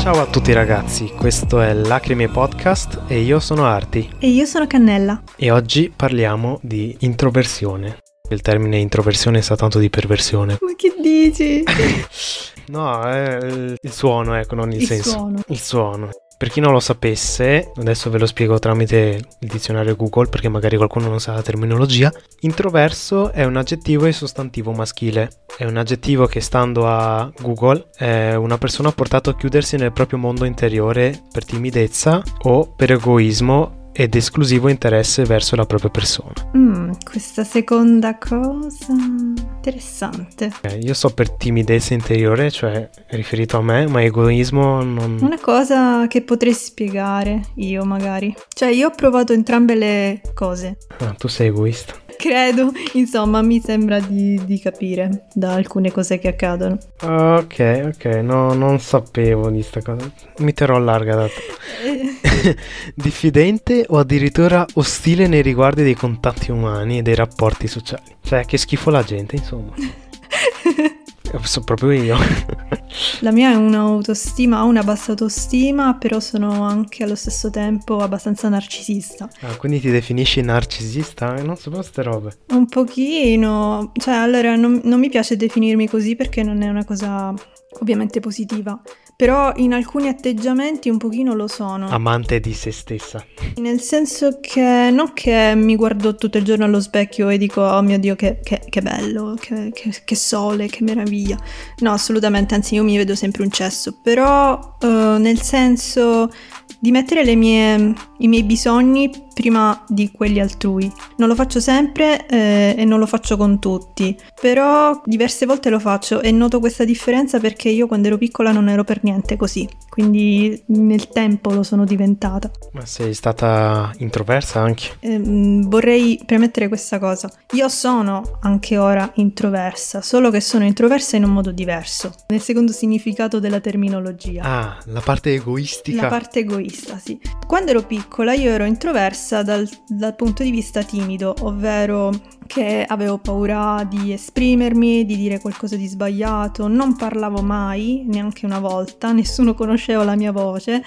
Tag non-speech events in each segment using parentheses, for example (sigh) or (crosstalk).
Ciao a tutti ragazzi, questo è Lacrime Podcast e io sono Arti E io sono Cannella. e oggi parliamo di introversione. Il termine introversione sa tanto di perversione. Ma che dici? (laughs) No, è il il suono, ecco, non il, Il senso. suono. Il suono. Per chi non lo sapesse, adesso ve lo spiego tramite il dizionario Google perché magari qualcuno non sa la terminologia. Introverso è un aggettivo e sostantivo maschile. È un aggettivo che stando a Google è una persona portata a chiudersi nel proprio mondo interiore per timidezza o per egoismo ed esclusivo interesse verso la propria persona. Mm, questa seconda cosa... Interessante. Eh, Io so per timidezza interiore, cioè riferito a me, ma egoismo non... Una cosa che potrei spiegare io magari. Cioè io ho provato entrambe le cose. Ah, tu sei egoista. Credo, insomma, mi sembra di, di capire da alcune cose che accadono. Ok, ok, no, non sapevo di sta cosa. Mi terrò larga da Eh, (laughs) Diffidente o addirittura ostile nei riguardi dei contatti umani e dei rapporti sociali. Cioè, che schifo la gente, insomma. (laughs) (laughs) Sono proprio io. (laughs) La mia è un'autostima, ho una bassa autostima, però sono anche allo stesso tempo abbastanza narcisista. Ah, quindi ti definisci narcisista? Eh, non sapevo ste robe. Un pochino, cioè allora non, non mi piace definirmi così perché non è una cosa ovviamente positiva, però in alcuni atteggiamenti un pochino lo sono, Amante di se stessa. nel senso che non che mi guardo tutto il giorno allo specchio e dico oh mio dio che, che- che bello, che, che- che sole, che meraviglia, no assolutamente, anzi io mi vedo sempre un cesso, però eh, nel senso di mettere le mie- i miei bisogni prima di quelli altrui. Non lo faccio sempre eh, e non lo faccio con tutti, però diverse volte lo faccio e noto questa differenza perché io quando ero piccola non ero per niente così, quindi nel tempo lo sono diventata. Ma sei stata introversa anche? Ehm, vorrei premettere questa cosa. Io sono anche ora introversa, solo che sono introversa in un modo diverso, nel secondo significato della terminologia. Ah, la parte egoistica. La parte egoista, sì. Quando ero piccola io ero introversa dal, dal punto di vista timido, ovvero che avevo paura di esprimermi, di dire qualcosa di sbagliato, non parlavo mai, neanche una volta, (laughs) nessuno conosceva la mia voce.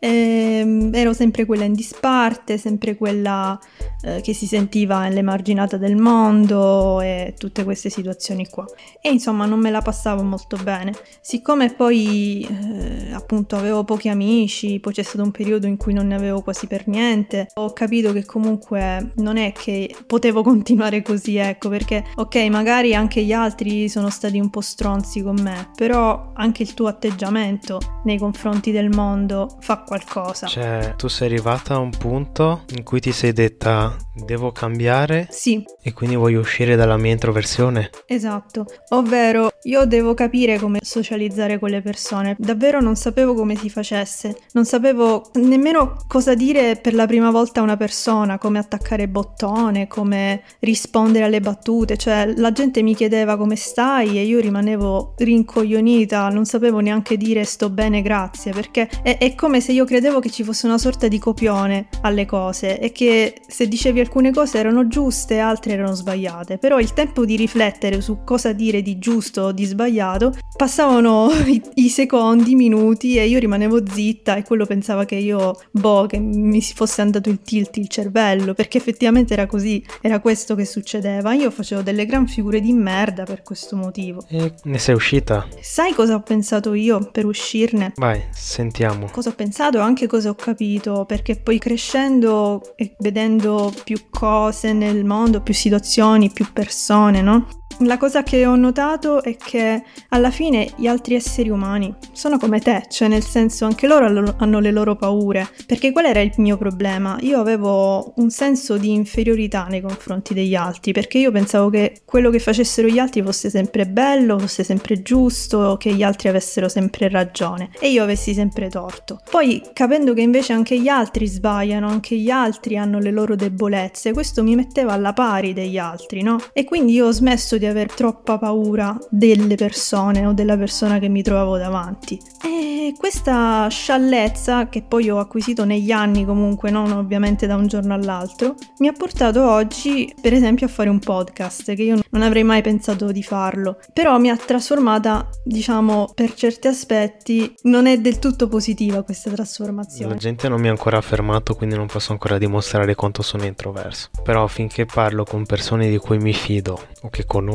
Ehm, ero sempre quella in disparte, sempre quella eh, che si sentiva l'emarginata del mondo e tutte queste situazioni qua. E insomma non me la passavo molto bene. Siccome poi eh, appunto avevo pochi amici, poi c'è stato un periodo in cui non ne avevo quasi per niente, ho capito che comunque non è che potevo (laughs) continuare così, ecco, perché ok, magari anche gli altri sono stati un po' stronzi con me, però anche il tuo atteggiamento nei confronti del mondo fa qualcosa. Cioè, tu sei arrivata a un punto in cui ti sei detta devo cambiare? Sì, e quindi voglio uscire dalla mia introversione. Esatto, ovvero io devo capire come socializzare con le persone. Davvero non sapevo come si facesse, non sapevo nemmeno cosa dire per la prima volta a una persona, come attaccare bottone, come rispondere alle battute, cioè la gente mi chiedeva come stai? e io rimanevo rincoglionita, non sapevo neanche dire sto bene, grazie, perché è, è come se io credevo che ci fosse una sorta di copione alle cose e che se dicevi alcune cose erano giuste, altre erano sbagliate, però il tempo di riflettere su cosa dire di giusto o di sbagliato passavano (laughs) i, i secondi, i minuti e io rimanevo zitta e quello pensava che io, boh, che mi si fosse andato il tilt il cervello, perché effettivamente era così, era questo che succedeva. Io facevo delle gran figure di merda per questo motivo. E ne sei uscita? Sai cosa ho pensato io per uscirne? Vai, sentiamo. Cosa ho pensato e anche cosa ho capito, perché poi crescendo e vedendo più cose nel mondo, più situazioni, più persone, no? La cosa che ho notato è che alla fine gli altri esseri umani sono come te, cioè nel senso anche loro hanno- le loro paure, perché qual era il mio problema? Io avevo un senso di inferiorità nei confronti degli altri, perché io pensavo che quello che facessero gli altri fosse sempre bello, fosse sempre giusto, che gli altri avessero sempre ragione e io avessi sempre torto. Poi capendo che invece anche gli altri sbagliano, anche gli altri hanno le loro debolezze, questo mi metteva alla pari degli altri, no? E quindi io ho smesso di aver troppa paura delle persone o della persona che mi trovavo davanti. E questa sciallezza, che poi ho acquisito negli anni comunque, non ovviamente da un giorno all'altro, mi ha portato oggi, per esempio, a fare un podcast, che io non avrei mai pensato di farlo, però mi ha trasformata, diciamo, per certi aspetti, non è del tutto positiva questa trasformazione. La gente non mi ha ancora affermato, quindi non posso ancora dimostrare quanto sono introverso. Però finché parlo con persone di cui mi fido o che conosco,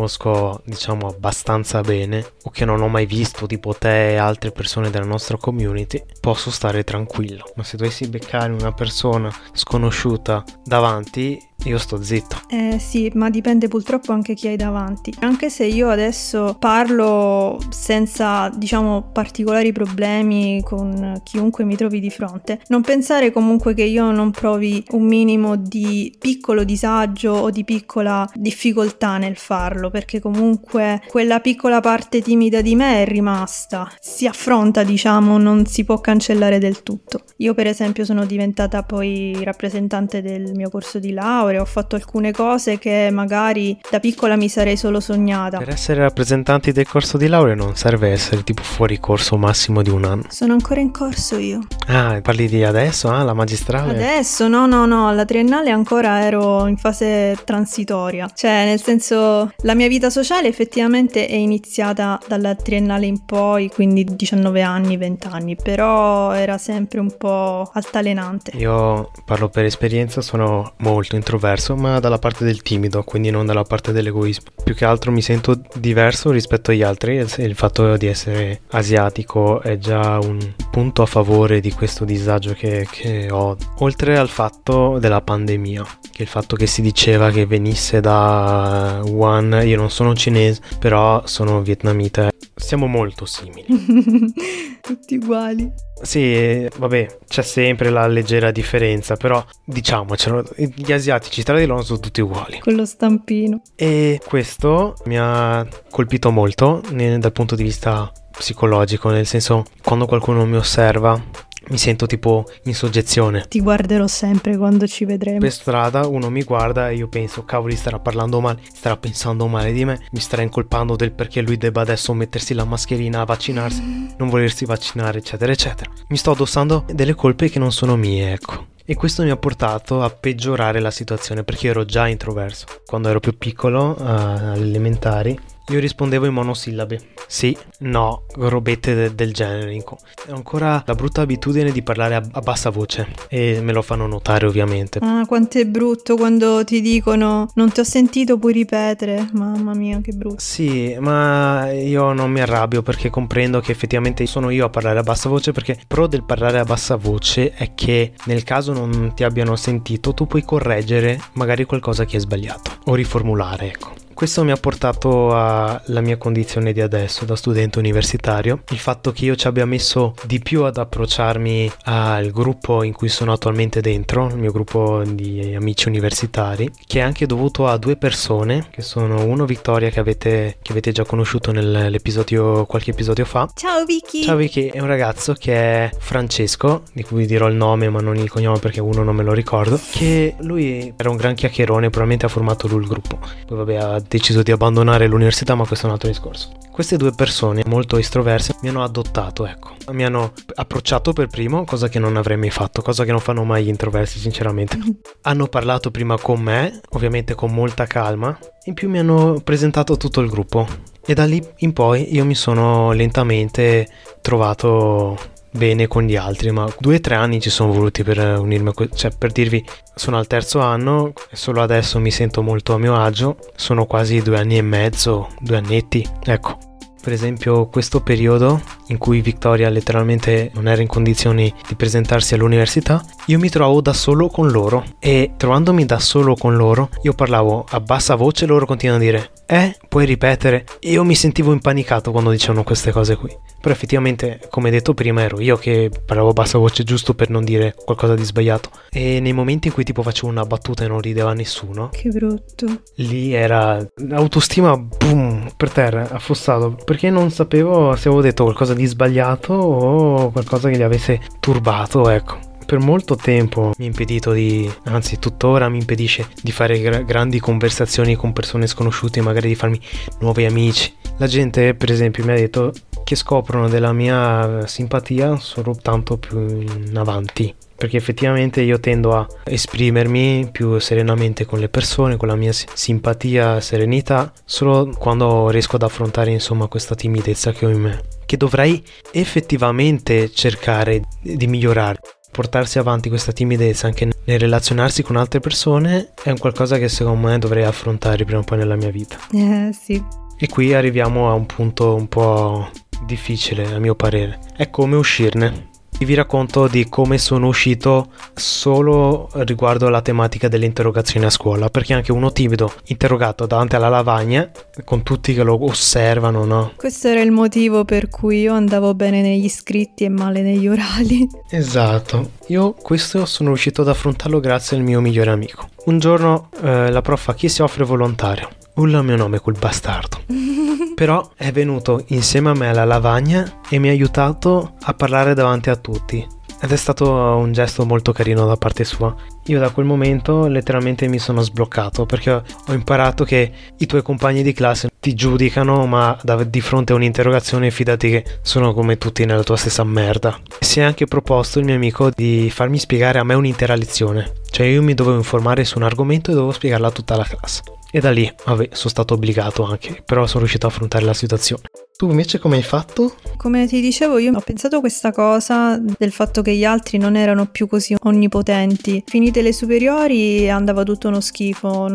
diciamo, abbastanza bene o che non ho mai visto, tipo te e altre persone della nostra community, posso stare tranquillo. Ma se dovessi beccare una persona sconosciuta davanti, io sto zitto. Eh sì, ma dipende purtroppo anche chi hai davanti. Anche se io adesso parlo senza, diciamo, particolari problemi con chiunque mi trovi di fronte, non pensare comunque che io non provi un minimo di piccolo disagio o di piccola difficoltà nel farlo, perché comunque quella piccola parte timida di me è rimasta. Si affronta, diciamo, non si può cancellare del tutto. Io per esempio sono diventata poi rappresentante del mio corso di laurea laurea, ho fatto alcune cose che magari da piccola mi sarei solo sognata. Per essere rappresentanti del corso di laurea non serve essere tipo fuori corso massimo di un anno. Sono ancora in corso io. Ah, parli di adesso? Ah, la magistrale? Adesso? No, no, no, alla triennale ancora ero in fase transitoria. Cioè, nel senso, la mia vita sociale effettivamente è iniziata dalla triennale in poi, quindi 19 anni, 20 anni, però era sempre un po' altalenante. Io parlo per esperienza, sono molto introverso introverso, ma dalla parte del timido, quindi non dalla parte dell'egoismo. Più che altro mi sento diverso rispetto agli altri il fatto di essere asiatico è già un punto a favore di questo disagio che, che ho. Oltre al fatto della pandemia, che il fatto che si diceva che venisse da Wuhan, io non sono cinese, però sono vietnamita. Siamo molto simili. (laughs) Tutti uguali. Sì, vabbè, c'è sempre la leggera differenza, però diciamocelo, gli asiatici tra di loro sono tutti uguali. Con lo stampino. E questo mi ha colpito molto dal punto di vista psicologico, nel senso quando qualcuno mi osserva mi sento tipo in soggezione. Ti guarderò sempre quando ci vedremo. Per strada uno mi guarda e io penso, cavoli, starà parlando male, starà pensando male di me, mi starà incolpando del perché lui debba adesso mettersi la mascherina, vaccinarsi, non volersi vaccinare, eccetera, eccetera. Mi sto addossando delle colpe che non sono mie, ecco. E questo mi ha portato a peggiorare la situazione perché io ero già introverso. Quando ero più piccolo, uh, alle elementari, io rispondevo in monosillabi. Sì, no, robette de- del genere. Ho ancora la brutta abitudine di parlare a-, a bassa voce e me lo fanno notare ovviamente. Ah, quanto è brutto quando ti dicono non ti ho sentito, puoi ripetere. Mamma mia, che brutto. Sì, ma io non mi arrabbio perché comprendo che effettivamente sono io a parlare a bassa voce perché il pro del parlare a bassa voce è che nel caso non ti abbiano sentito tu puoi correggere magari qualcosa che è sbagliato o riformulare, ecco. Questo mi ha portato alla mia condizione di adesso, da studente universitario, il fatto che io ci abbia messo di più ad approcciarmi al gruppo in cui sono attualmente dentro, il mio gruppo di amici universitari, che è anche dovuto a due persone, che sono uno Vittoria che avete, che avete già conosciuto nell'episodio, qualche episodio fa. Ciao Vicky! Ciao Vicky, è un ragazzo che è Francesco, di cui dirò il nome ma non il cognome perché uno non me lo ricordo, che lui era un gran chiacchierone, probabilmente ha formato lui il gruppo. Poi vabbè ha deciso di abbandonare l'università, ma questo è un altro discorso. Queste due persone molto estroverse mi hanno adottato, ecco. Mi hanno approcciato per primo, cosa che non avrei mai fatto, cosa che non fanno mai gli introversi, sinceramente. (laughs) hanno parlato prima con me, ovviamente con molta calma, in più mi hanno presentato tutto il gruppo. E da lì in poi io mi sono lentamente trovato bene con gli altri, ma due o tre anni ci sono voluti per unirmi, cioè per dirvi, sono al terzo anno solo adesso mi sento molto a mio agio, sono quasi due anni e mezzo, due annetti, ecco. Per esempio questo periodo in cui Victoria letteralmente non era in condizioni di presentarsi all'università, io mi trovo da solo con loro e trovandomi da solo con loro, io parlavo a bassa voce e loro continuano a dire eh, puoi ripetere? Io mi sentivo impanicato quando dicevano queste cose qui. Però effettivamente, come detto prima, ero io che parlavo a bassa voce giusto per non dire qualcosa di sbagliato. E nei momenti in cui tipo facevo una battuta e non rideva nessuno. Che brutto. Lì era autostima, boom, per terra, affossato. Perché non sapevo se avevo detto qualcosa di sbagliato o qualcosa che li avesse turbato, ecco per molto tempo mi ha impedito di, anzi tuttora mi impedisce di fare gra- grandi conversazioni con persone sconosciute, magari di farmi nuovi amici. La gente per esempio mi ha detto che scoprono della mia simpatia solo tanto più in avanti perché effettivamente io tendo a esprimermi più serenamente con le persone, con la mia simpatia, serenità, solo quando riesco ad affrontare insomma questa timidezza che ho in me, che dovrei effettivamente cercare di migliorare. Portarsi avanti questa timidezza anche nel relazionarsi con altre persone è un qualcosa che secondo me dovrei affrontare prima o poi nella mia vita. Eh sì. E qui arriviamo a un punto un po' difficile a mio parere. È come uscirne vi racconto di come sono uscito solo riguardo alla tematica delle interrogazioni a scuola, perché anche uno timido interrogato davanti alla lavagna, con tutti che lo osservano, no? Questo era il motivo per cui io andavo bene negli scritti e male negli orali. Esatto, io questo sono riuscito ad affrontarlo grazie al mio migliore amico. Un giorno eh, la prof a chi si offre volontario? Ulla il mio nome quel bastardo. (laughs) Però è venuto insieme a me alla lavagna e mi ha aiutato a parlare davanti a tutti. Ed è stato un gesto molto carino da parte sua. Io da quel momento letteralmente mi sono sbloccato perché ho imparato che i tuoi compagni di classe ti giudicano, ma di fronte a un'interrogazione fidati che sono come tutti nella tua stessa merda. Si è anche proposto il mio amico di farmi spiegare a me un'intera lezione. Cioè io mi dovevo informare su un argomento e dovevo spiegarla a tutta la classe. E da lì, vabbè, sono stato obbligato anche, però sono riuscito a affrontare la situazione. Tu invece come hai fatto? Come ti dicevo, io ho pensato questa cosa del fatto che gli altri non erano più così onnipotenti. Finite le superiori andava tutto uno schifo,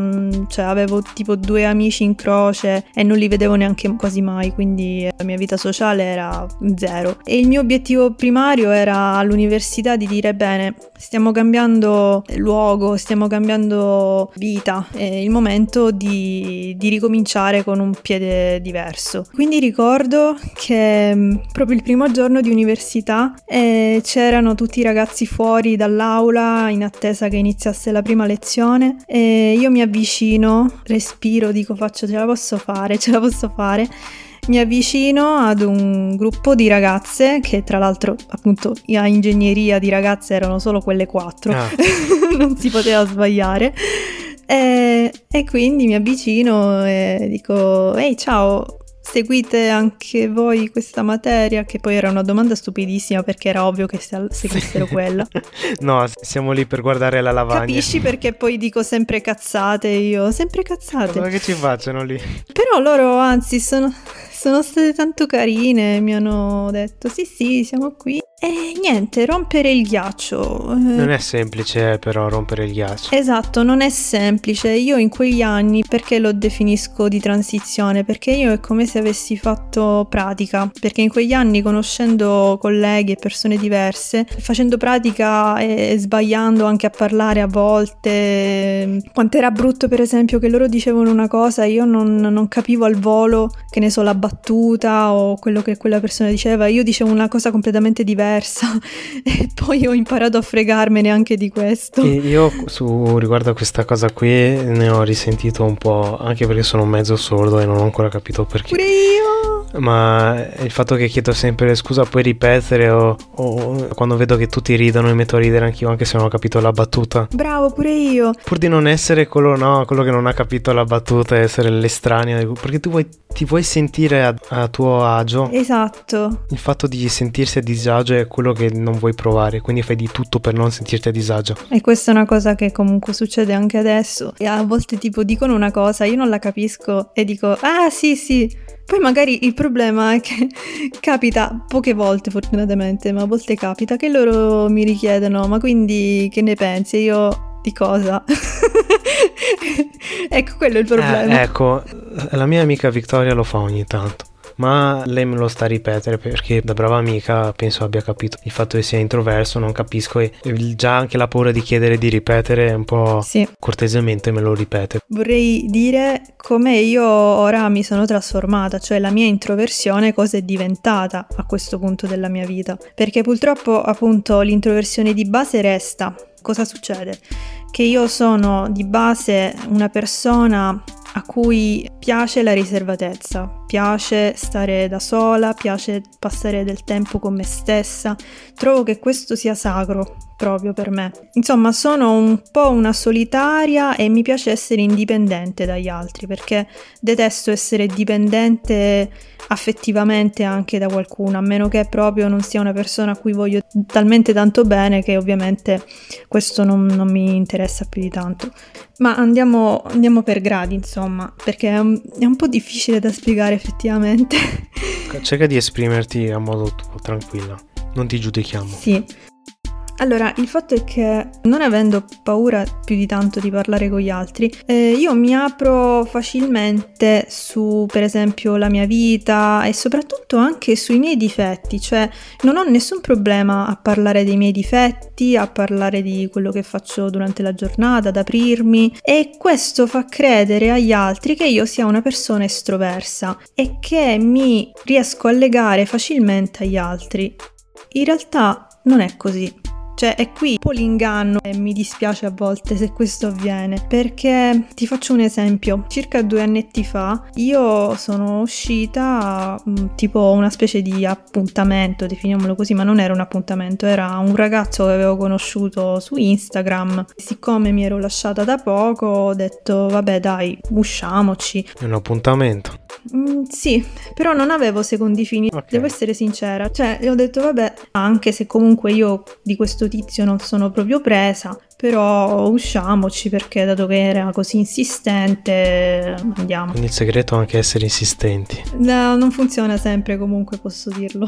cioè avevo tipo due amici in croce e non li vedevo neanche quasi mai, quindi la mia vita sociale era zero. E il mio obiettivo primario era all'università di dire bene, stiamo cambiando luogo, stiamo cambiando vita, è il momento di, di ricominciare con un piede diverso. Quindi ricordo ricordo che mm, proprio il primo giorno di università eh, c'erano tutti i ragazzi fuori dall'aula in attesa che iniziasse la prima lezione e io mi avvicino, respiro, dico faccio ce la posso fare, ce la posso fare mi avvicino ad un gruppo di ragazze che tra l'altro appunto a ingegneria di ragazze erano solo quelle quattro, ah. (laughs) non si poteva sbagliare. E, e, quindi mi avvicino e dico ehi ciao seguite anche voi questa materia? Che poi era una domanda stupidissima perché era ovvio che seguissero quella. (laughs) no, siamo lì per guardare la lavagna. Capisci perché poi dico sempre cazzate io, sempre cazzate. Ma che ci facciano lì? Però loro anzi sono, sono state tanto carine, mi hanno detto sì sì siamo qui e niente, rompere il ghiaccio. Eh. Non è semplice però rompere il ghiaccio. Esatto, non è semplice. Io in quegli anni, perché lo definisco di transizione? Perché io è come se avessi fatto pratica. Perché in quegli anni, conoscendo colleghi e persone diverse, facendo pratica e sbagliando anche a parlare a volte, quanto era brutto per esempio che loro dicevano una cosa, io non, non capivo al volo, che ne so, la battuta o quello che quella persona diceva. Io dicevo una cosa completamente diversa diversa (laughs) e poi ho imparato a fregarmene anche di questo. E io su, riguardo a questa cosa qui ne ho risentito un po', anche perché sono mezzo sordo e non ho ancora capito perché. Pure io! Ma il fatto che chiedo sempre scusa puoi ripetere o, o quando vedo che tutti ridono mi metto a ridere anch'io anche se non ho capito la battuta. Bravo, pure io. Pur di non essere quello, no, quello che non ha capito la battuta essere l'estraneo, perché tu vuoi, ti vuoi sentire a, a tuo agio. Esatto. Il fatto di sentirsi a disagio è quello che non vuoi provare, quindi fai di tutto per non sentirti a disagio. E questa è una cosa che comunque succede anche adesso. E a volte tipo dicono una cosa, io non la capisco e dico "Ah, sì, sì". Poi magari il problema è che capita poche volte fortunatamente, ma a volte capita che loro mi richiedono "Ma quindi che ne pensi?" Io di cosa? (laughs) ecco, quello è il problema. Eh, ecco, la mia amica Victoria lo fa ogni tanto ma lei me lo sta a ripetere perché da brava amica penso abbia capito il fatto che sia introverso, non capisco e già anche la paura di chiedere di ripetere un po' sì. cortesemente me lo ripete. Vorrei dire come io ora mi sono trasformata, cioè la mia introversione cosa è diventata a questo punto della mia vita, perché purtroppo appunto l'introversione di base resta. Cosa succede? Che io sono di base una persona a cui piace la riservatezza, piace stare da sola, piace passare del tempo con me stessa. Trovo che questo sia sacro proprio per me. Insomma, sono un po' una solitaria e mi piace essere indipendente dagli altri perché detesto essere dipendente affettivamente anche da qualcuno, a meno che proprio non sia una persona a cui voglio talmente tanto bene che ovviamente questo non, non mi interessa più di tanto. Ma andiamo, andiamo per gradi, insomma, perché è un po' difficile da spiegare effettivamente. Cerca di esprimerti a modo tuo, tranquilla. Non ti giudichiamo. Sì, allora, il fatto è che non avendo paura più di tanto di parlare con gli altri, eh, io mi apro facilmente su, per esempio, la mia vita e soprattutto anche sui miei difetti, cioè non ho nessun problema a parlare dei miei difetti, a parlare di quello che faccio durante la giornata, ad aprirmi e questo fa credere agli altri che io sia una persona estroversa e che mi riesco a legare facilmente agli altri. In realtà non è così. Cioè è qui un po' l'inganno e mi dispiace a volte se questo avviene perché ti faccio un esempio. Circa due annetti fa io sono uscita mm, tipo una specie di appuntamento, definiamolo così, ma non era un appuntamento, era un ragazzo che avevo conosciuto su Instagram. Siccome mi ero lasciata da poco ho detto vabbè dai usciamoci. È un appuntamento. Mm, sì, però non avevo secondi fini, okay. devo essere sincera. Cioè, ho detto, vabbè, anche se comunque io di questo tizio non sono proprio presa, però usciamoci perché dato che era così insistente andiamo. Quindi il segreto è anche essere insistenti. No, non funziona sempre comunque posso dirlo.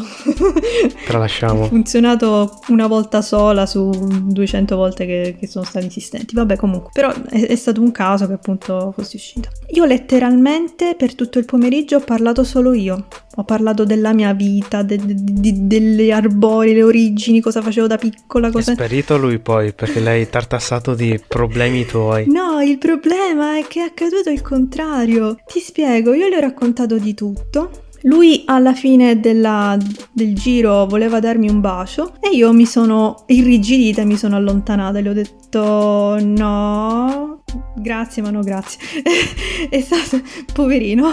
(laughs) Tralasciamo. Ha funzionato una volta sola su 200 volte che, che sono stati insistenti. Vabbè comunque, però è, è, stato un caso che appunto fossi uscita. Io letteralmente per tutto il pomeriggio ho parlato solo io. Ho parlato della mia vita, de, de, de, delle arbori, le origini, cosa facevo da piccola. Cosa... È sparito lui poi perché lei tartassato di problemi tuoi. No, il problema è che è accaduto il contrario. Ti spiego, io le ho raccontato di tutto. Lui alla fine della, del giro voleva darmi un bacio e io mi sono irrigidita mi sono allontanata e ho detto no, grazie ma no grazie. (laughs) è stato poverino,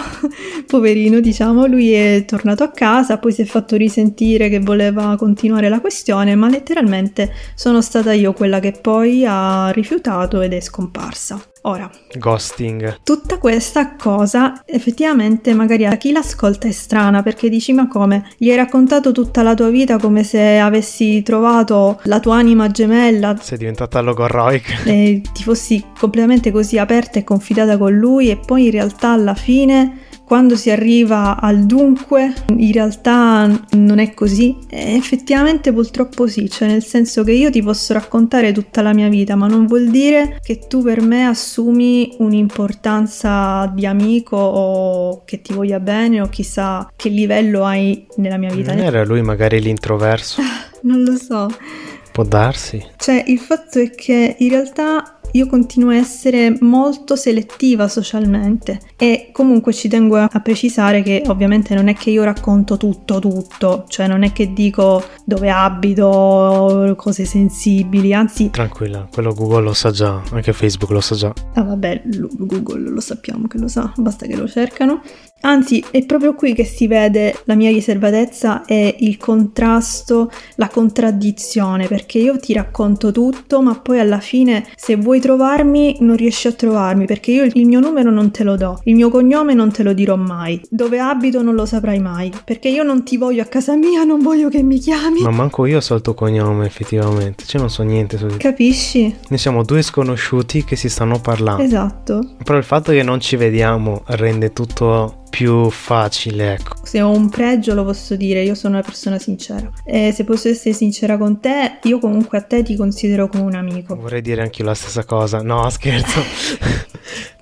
poverino diciamo, lui è tornato a casa, poi si è fatto risentire che voleva continuare la questione, ma letteralmente sono stata io quella che poi ha rifiutato ed è scomparsa. Ora, ghosting. Tutta questa cosa effettivamente magari a chi l'ascolta è strana perché dici ma come? Gli hai raccontato tutta la tua vita come se avessi trovato la tua anima gemella. Sei diventata logorroic. E ti fossi completamente così aperta e confidata con lui e poi in realtà alla fine quando si arriva al dunque, in realtà non è così. E effettivamente purtroppo sì, cioè nel senso che io ti posso raccontare tutta la mia vita, ma non vuol dire che tu per me assumi un'importanza di amico o che ti voglia bene o chissà che livello hai nella mia vita. Non era lui magari l'introverso? (laughs) non lo so. Può darsi. Cioè, il fatto è che in realtà io continuo a essere molto selettiva socialmente e comunque ci tengo a precisare che ovviamente non è che io racconto tutto tutto, cioè non è che dico dove abito, cose sensibili, anzi tranquilla, quello Google lo sa già, anche Facebook lo sa già. Ah vabbè, Google lo sappiamo che lo sa, basta che lo cercano. Anzi, è proprio qui che si vede la mia riservatezza e il contrasto, la contraddizione, perché io ti racconto tutto, ma poi alla fine se vuoi trovarmi non riesci a trovarmi, perché io il mio numero non te lo do, il mio cognome non te lo dirò mai, dove abito non lo saprai mai, perché io non ti voglio a casa mia, non voglio che mi chiami. Ma manco io so il tuo cognome effettivamente, cioè non so niente su di te. Capisci? Noi siamo due sconosciuti che si stanno parlando. Esatto. Però il fatto che non ci vediamo rende tutto più facile, ecco. Se ho un pregio lo posso dire, io sono una persona sincera. E se posso essere sincera con te, io comunque a te ti considero come un amico. Vorrei dire anche io la stessa cosa. No, (laughs) scherzo.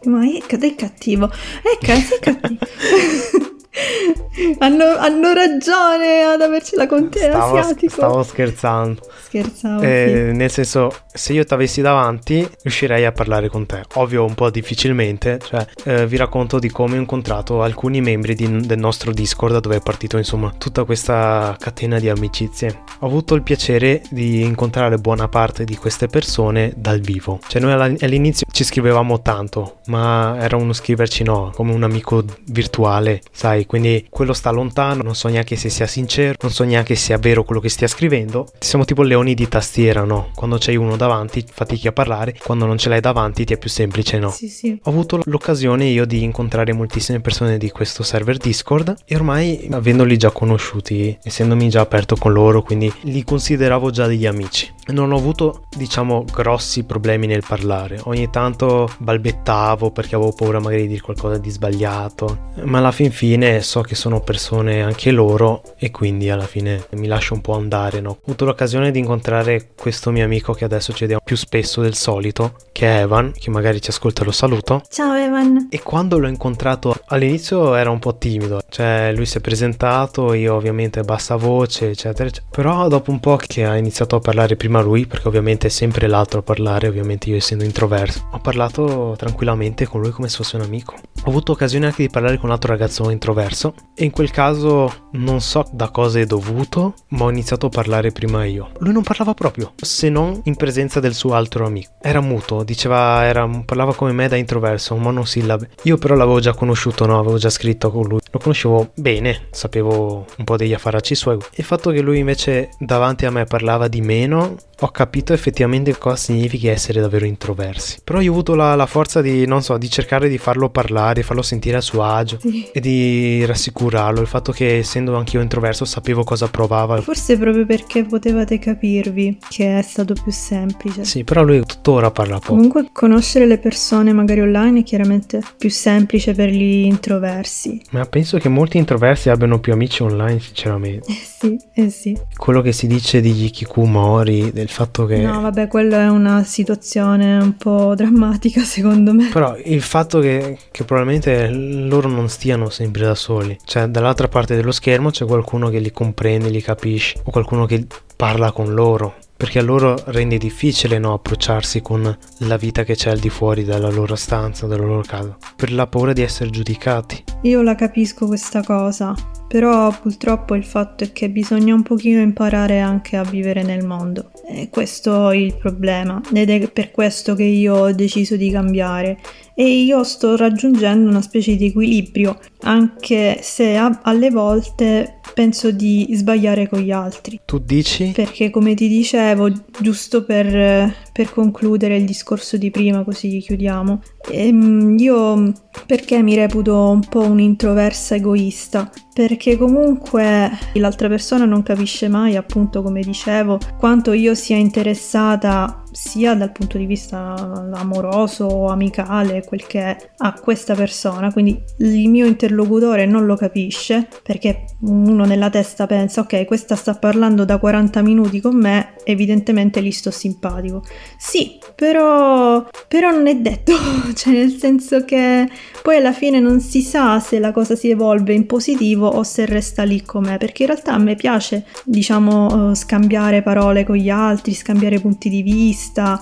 Ma è, è cattivo. È, sei cattivo. (laughs) (laughs) hanno, hanno, ragione ad avercela con te, stavo, asiatico. Stavo scherzando. Scherzavo. Eh, sì. Nel senso, se io ti avessi davanti, riuscirei a parlare con te. Ovvio, un po' difficilmente. Cioè, eh, vi racconto di come ho incontrato alcuni membri di, del nostro Discord, da dove è partito, insomma, tutta questa catena di amicizie. Ho avuto il piacere di incontrare buona parte di queste persone dal vivo. Cioè, noi all'inizio ci scrivevamo tanto, ma era uno scriverci no, come un amico virtuale, sai, quindi quello sta lontano, non so neanche se sia sincero, non so neanche se sia vero quello che stia scrivendo. Siamo tipo leoni di tastiera, no? Quando c'hai uno davanti fatichi a parlare, quando non ce l'hai davanti ti è più semplice, no? Sì, sì. Ho avuto l'occasione io di incontrare moltissime persone di questo server Discord e ormai avendoli già conosciuti, essendomi già aperto con loro, quindi li consideravo già degli amici. Non ho avuto, diciamo, grossi problemi nel parlare. Ogni tanto balbettavo perché avevo paura magari di dire qualcosa di sbagliato, ma alla fin fine so che sono persone anche loro e quindi alla fine mi lascio un po' andare, no? Ho avuto l'occasione di incontrare questo mio amico che adesso ci vediamo più spesso del solito, che è Evan, che magari ci ascolta e lo saluto. Ciao Evan! E quando l'ho incontrato all'inizio era un po' timido, cioè lui si è presentato, io ovviamente bassa voce, eccetera, eccetera. Però dopo un po' che ha iniziato a parlare prima lui, perché ovviamente è sempre l'altro a parlare, ovviamente io essendo introverso. Ho parlato tranquillamente con lui come se fosse un amico. Ho avuto occasione anche di parlare con un altro ragazzo introverso e in quel caso non so da cosa è dovuto, ma ho iniziato a parlare prima io. Lui non parlava proprio, se non in presenza del suo altro amico. Era muto, diceva, era, parlava come me da introverso, monosillabe. Io però l'avevo già conosciuto, no, avevo già scritto con lui. Lo conoscevo bene, sapevo un po' degli affaracci suoi. Il fatto che lui invece davanti a me parlava di meno ho capito effettivamente cosa significa essere davvero introversi. Però io ho avuto la, la, forza di, non so, di cercare di farlo parlare, farlo sentire a suo agio sì. e di rassicurarlo. Il fatto che essendo anch'io introverso sapevo cosa provava. Forse proprio perché potevate capirvi che è stato più semplice. Sì, però lui tuttora parla poco. Comunque conoscere le persone magari online è chiaramente più semplice per gli introversi. Ma penso che molti introversi abbiano più amici online, sinceramente. Eh (laughs) sì, eh sì. Quello che si dice di Yikikumori, del il fatto che... No, vabbè, quella è una situazione un po' drammatica (laughs) secondo me. Però il fatto che, che probabilmente loro non stiano sempre da soli, cioè dall'altra parte dello schermo c'è qualcuno che li comprende, li capisce, o qualcuno che parla con loro perché a loro rende difficile no, approcciarsi con la vita che c'è al di fuori della loro stanza, della loro casa, per la paura di essere giudicati. Io la capisco questa cosa, però purtroppo il fatto è che bisogna un pochino imparare anche a vivere nel mondo. Questo è il problema ed è per questo che io ho deciso di cambiare e io sto raggiungendo una specie di equilibrio, anche se a- alle volte penso di sbagliare con gli altri. Tu dici? Perché come ti dicevo, giusto per, per concludere il discorso di prima, così chiudiamo, ehm, io perché mi reputo un po' un'introversa egoista? Perché comunque l'altra persona non capisce mai, appunto come dicevo, quanto io sia interessata sia dal punto di vista amoroso amicale, quel che è, a questa persona. Quindi il mio interlocutore non lo capisce perché uno nella testa pensa ok, questa sta parlando da 40 minuti con me, evidentemente gli sto simpatico. Sì, però, però non è detto, (laughs) cioè nel senso che poi alla fine non si sa se la cosa si evolve in positivo o se resta lì com'è, perché in realtà a me piace, diciamo, scambiare parole con gli altri, scambiare punti di vista,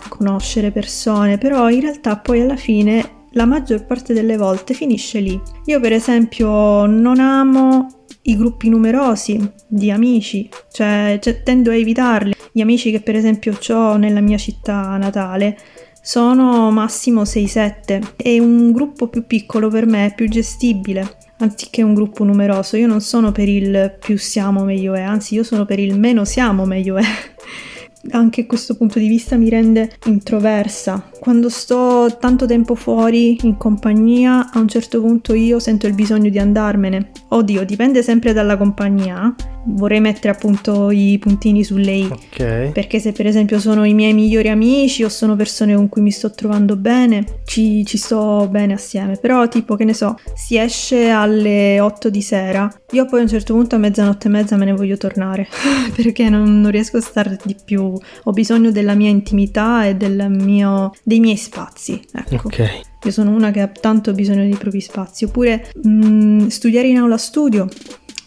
conoscere persone, però in realtà poi alla fine la maggior parte delle volte finisce lì. Io per esempio non amo i gruppi numerosi di amici, cioè, cioè tendo a evitarli. Gli amici che per esempio ho nella mia città natale sono massimo 6-7 e un gruppo più piccolo per me è più gestibile anziché un gruppo numeroso. Io non sono per il più siamo meglio è, anzi io sono per il meno siamo meglio è. Anche questo punto di vista mi rende introversa. Quando sto tanto tempo fuori in compagnia, a un certo punto io sento il bisogno di andarmene. Oddio, dipende sempre dalla compagnia, vorrei mettere appunto i puntini sulle i. Ok. Perché se per esempio sono i miei migliori amici o sono persone con cui mi sto trovando bene, ci, ci sto bene assieme. Però tipo che ne so, si esce alle 8 di sera, io poi a un certo punto a mezzanotte e mezza me ne voglio tornare (laughs) perché non, non riesco a stare di più. Ho bisogno della mia intimità e del mio, dei miei spazi. Ecco. Ok. Io sono una che ha tanto bisogno dei propri spazi. Oppure mh, studiare in aula studio.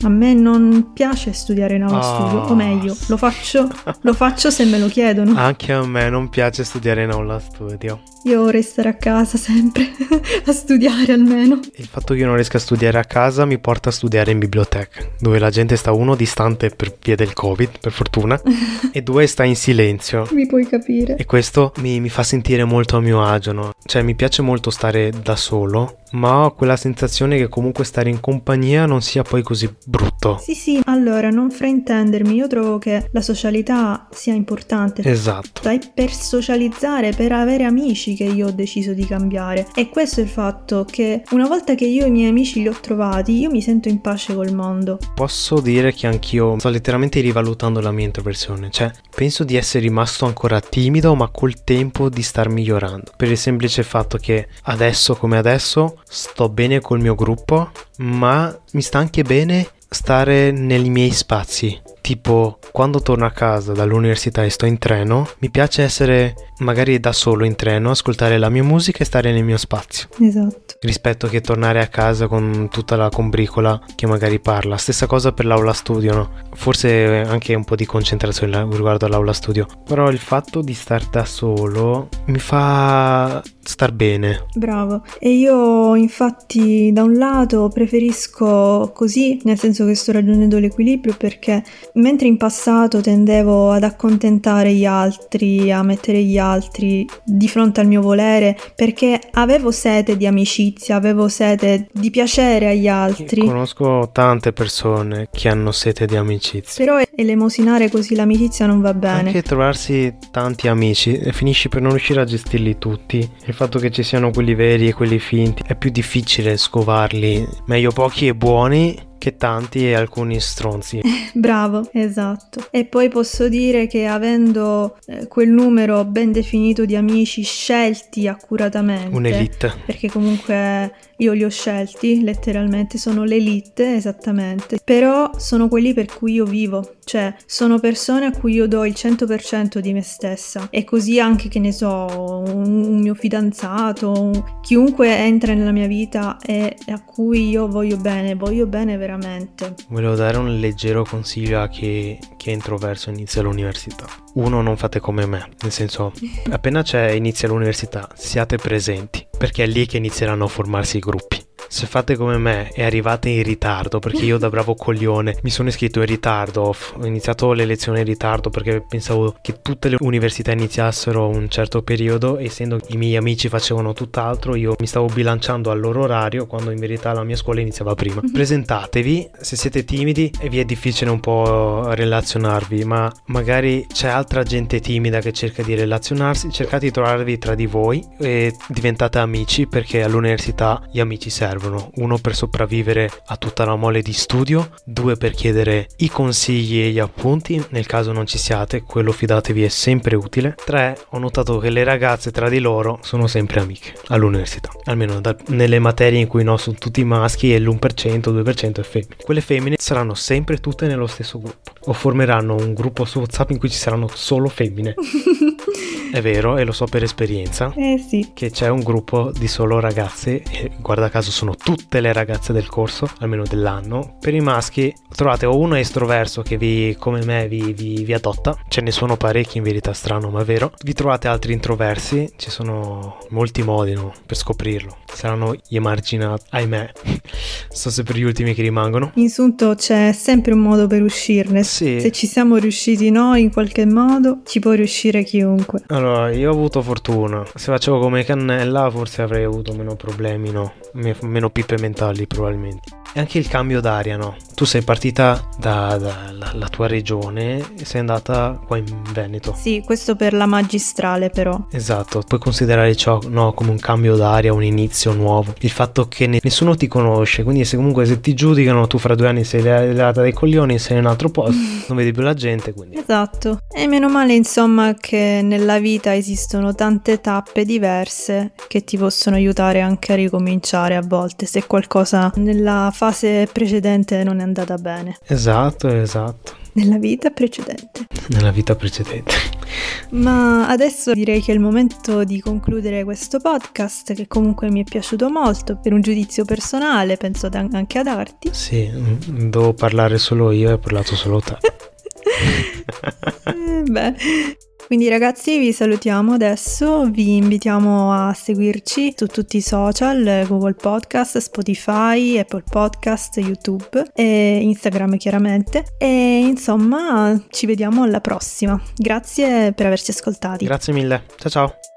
A me non piace studiare in aula Ah. studio, o meglio, lo faccio, lo faccio se me lo chiedono. Anche a me non piace studiare in aula studio. Io vorrei stare a casa sempre (laughs) a studiare almeno. Il fatto che io non riesca a studiare a casa mi porta a studiare in biblioteca, dove la gente sta uno distante per via del covid, per fortuna, (laughs) e due sta in silenzio. Mi puoi capire. E questo mi, mi fa sentire molto a mio agio, no? Cioè mi piace molto stare da solo, ma ho quella sensazione che comunque stare in compagnia non sia poi così brutto. Sì, sì, allora non fraintendermi, io trovo che la socialità sia importante. Esatto. È per socializzare, per avere amici che io ho deciso di cambiare. E questo è il fatto che una volta che io i miei amici li ho trovati, io mi sento in pace col mondo. Posso dire che anch'io sto letteralmente rivalutando la mia introversione, cioè penso di essere rimasto ancora timido ma col tempo di star migliorando, per il semplice fatto che adesso come adesso sto bene col mio gruppo, ma mi sta anche bene stare nei miei spazi. Tipo, quando torno a casa dall'università e sto in treno, mi piace essere magari da solo in treno, ascoltare la mia musica e stare nel mio spazio Esatto. rispetto che tornare a casa con tutta la combricola che magari parla. Stessa cosa per l'aula studio, no? Forse anche un po' di concentrazione riguardo all'aula studio. Però il fatto di star da solo mi fa star bene. Bravo. E io infatti da un lato preferisco così, nel senso che sto raggiungendo l'equilibrio perché mentre in passato tendevo ad accontentare gli altri, a mettere gli altri di fronte al mio volere, perché avevo sete di amicizia, avevo sete di piacere agli altri. Conosco tante persone che hanno sete di amicizia. Però elemosinare così l'amicizia non va bene. Anche trovarsi tanti amici e finisci per non riuscire a gestirli tutti. Il fatto che ci siano quelli veri e quelli finti è più difficile scovarli. Meglio pochi e buoni che tanti e alcuni stronzi. (laughs) Bravo, esatto. E poi posso dire che avendo eh, quel numero ben definito di amici scelti accuratamente, Un'elite. perché comunque io li ho scelti letteralmente, sono l'elite esattamente, però sono quelli per cui io vivo, cioè sono persone a cui io do il 100% di me stessa e così anche che ne so, un, un mio fidanzato, un- chiunque entra nella mia vita e e a cui io voglio bene, voglio bene veramente. Volevo dare un leggero consiglio a chi, chi è introverso e inizia l'università. Uno, non fate come me, nel senso, (laughs) appena c'è inizia l'università, siate presenti, perché è lì che inizieranno a formarsi i gruppi. Se fate come me e arrivate in ritardo, perché io da bravo coglione mi sono iscritto in ritardo, ho iniziato le lezioni in ritardo perché pensavo che tutte le università iniziassero un certo periodo, essendo i miei amici facevano tutt'altro, io mi stavo bilanciando al loro orario quando in verità la mia scuola iniziava prima. Presentatevi, se siete timidi e vi è difficile un po' relazionarvi, ma magari c'è altra gente timida che cerca di relazionarsi, cercate di trovarvi tra di voi e diventate amici perché all'università gli amici servono. Uno per sopravvivere a tutta la mole di studio, due per chiedere i consigli e gli appunti nel caso non ci siate, quello fidatevi è sempre utile. Tre, ho notato che le ragazze tra di loro sono sempre amiche all'università, almeno da- nelle materie in cui no sono tutti maschi e l'1%, 2% è femmine. Quelle femmine saranno sempre tutte nello stesso gruppo o formeranno un gruppo su WhatsApp in cui ci saranno solo femmine. (laughs) È vero, e lo so per esperienza Eh sì, che c'è un gruppo di solo ragazze e guarda caso sono tutte le ragazze del corso, almeno dell'anno. Per i maschi trovate o uno estroverso che vi, come me vi, vi- vi adotta, ce ne sono parecchi in verità strano ma è vero. Vi trovate altri introversi, ci sono molti modi no, per scoprirlo. Saranno gli emarginati, ahimè. (laughs) so se per gli ultimi che rimangono. in sunto c'è sempre un modo per uscirne. Sì. Se ci siamo riusciti noi in qualche modo, ci può riuscire chiunque. Allora, io ho avuto fortuna. Se facevo come cannella, forse avrei avuto meno problemi, no? Me- meno pippe mentali, probabilmente. È anche il cambio d'aria, no? Tu sei partita dalla da, tua regione e sei andata qua in Veneto. Sì, questo per la magistrale però. Esatto, puoi considerare ciò no, come un cambio d'aria, un inizio nuovo. Il fatto che ne- nessuno ti conosce, quindi se comunque se ti giudicano tu fra due anni sei levata dai coglioni, sei in un altro posto, (laughs) non vedi più la gente. Quindi. Esatto. E meno male insomma che nella vita esistono tante tappe diverse che ti possono aiutare anche a ricominciare a volte se qualcosa nella fase precedente non è andata bene. Esatto, esatto. Nella vita precedente. Nella vita precedente. Ma adesso direi che è il momento di concludere questo podcast che comunque mi è piaciuto molto per un giudizio personale, penso anche ad Arti. Sì, devo parlare solo io e ho parlato solo te. (laughs) eh, beh, quindi ragazzi vi salutiamo adesso, vi invitiamo a seguirci su tutti i social, Google Podcast, Spotify, Apple Podcast, YouTube e Instagram chiaramente. E insomma ci vediamo alla prossima. Grazie per averci ascoltati. Grazie mille. Ciao ciao.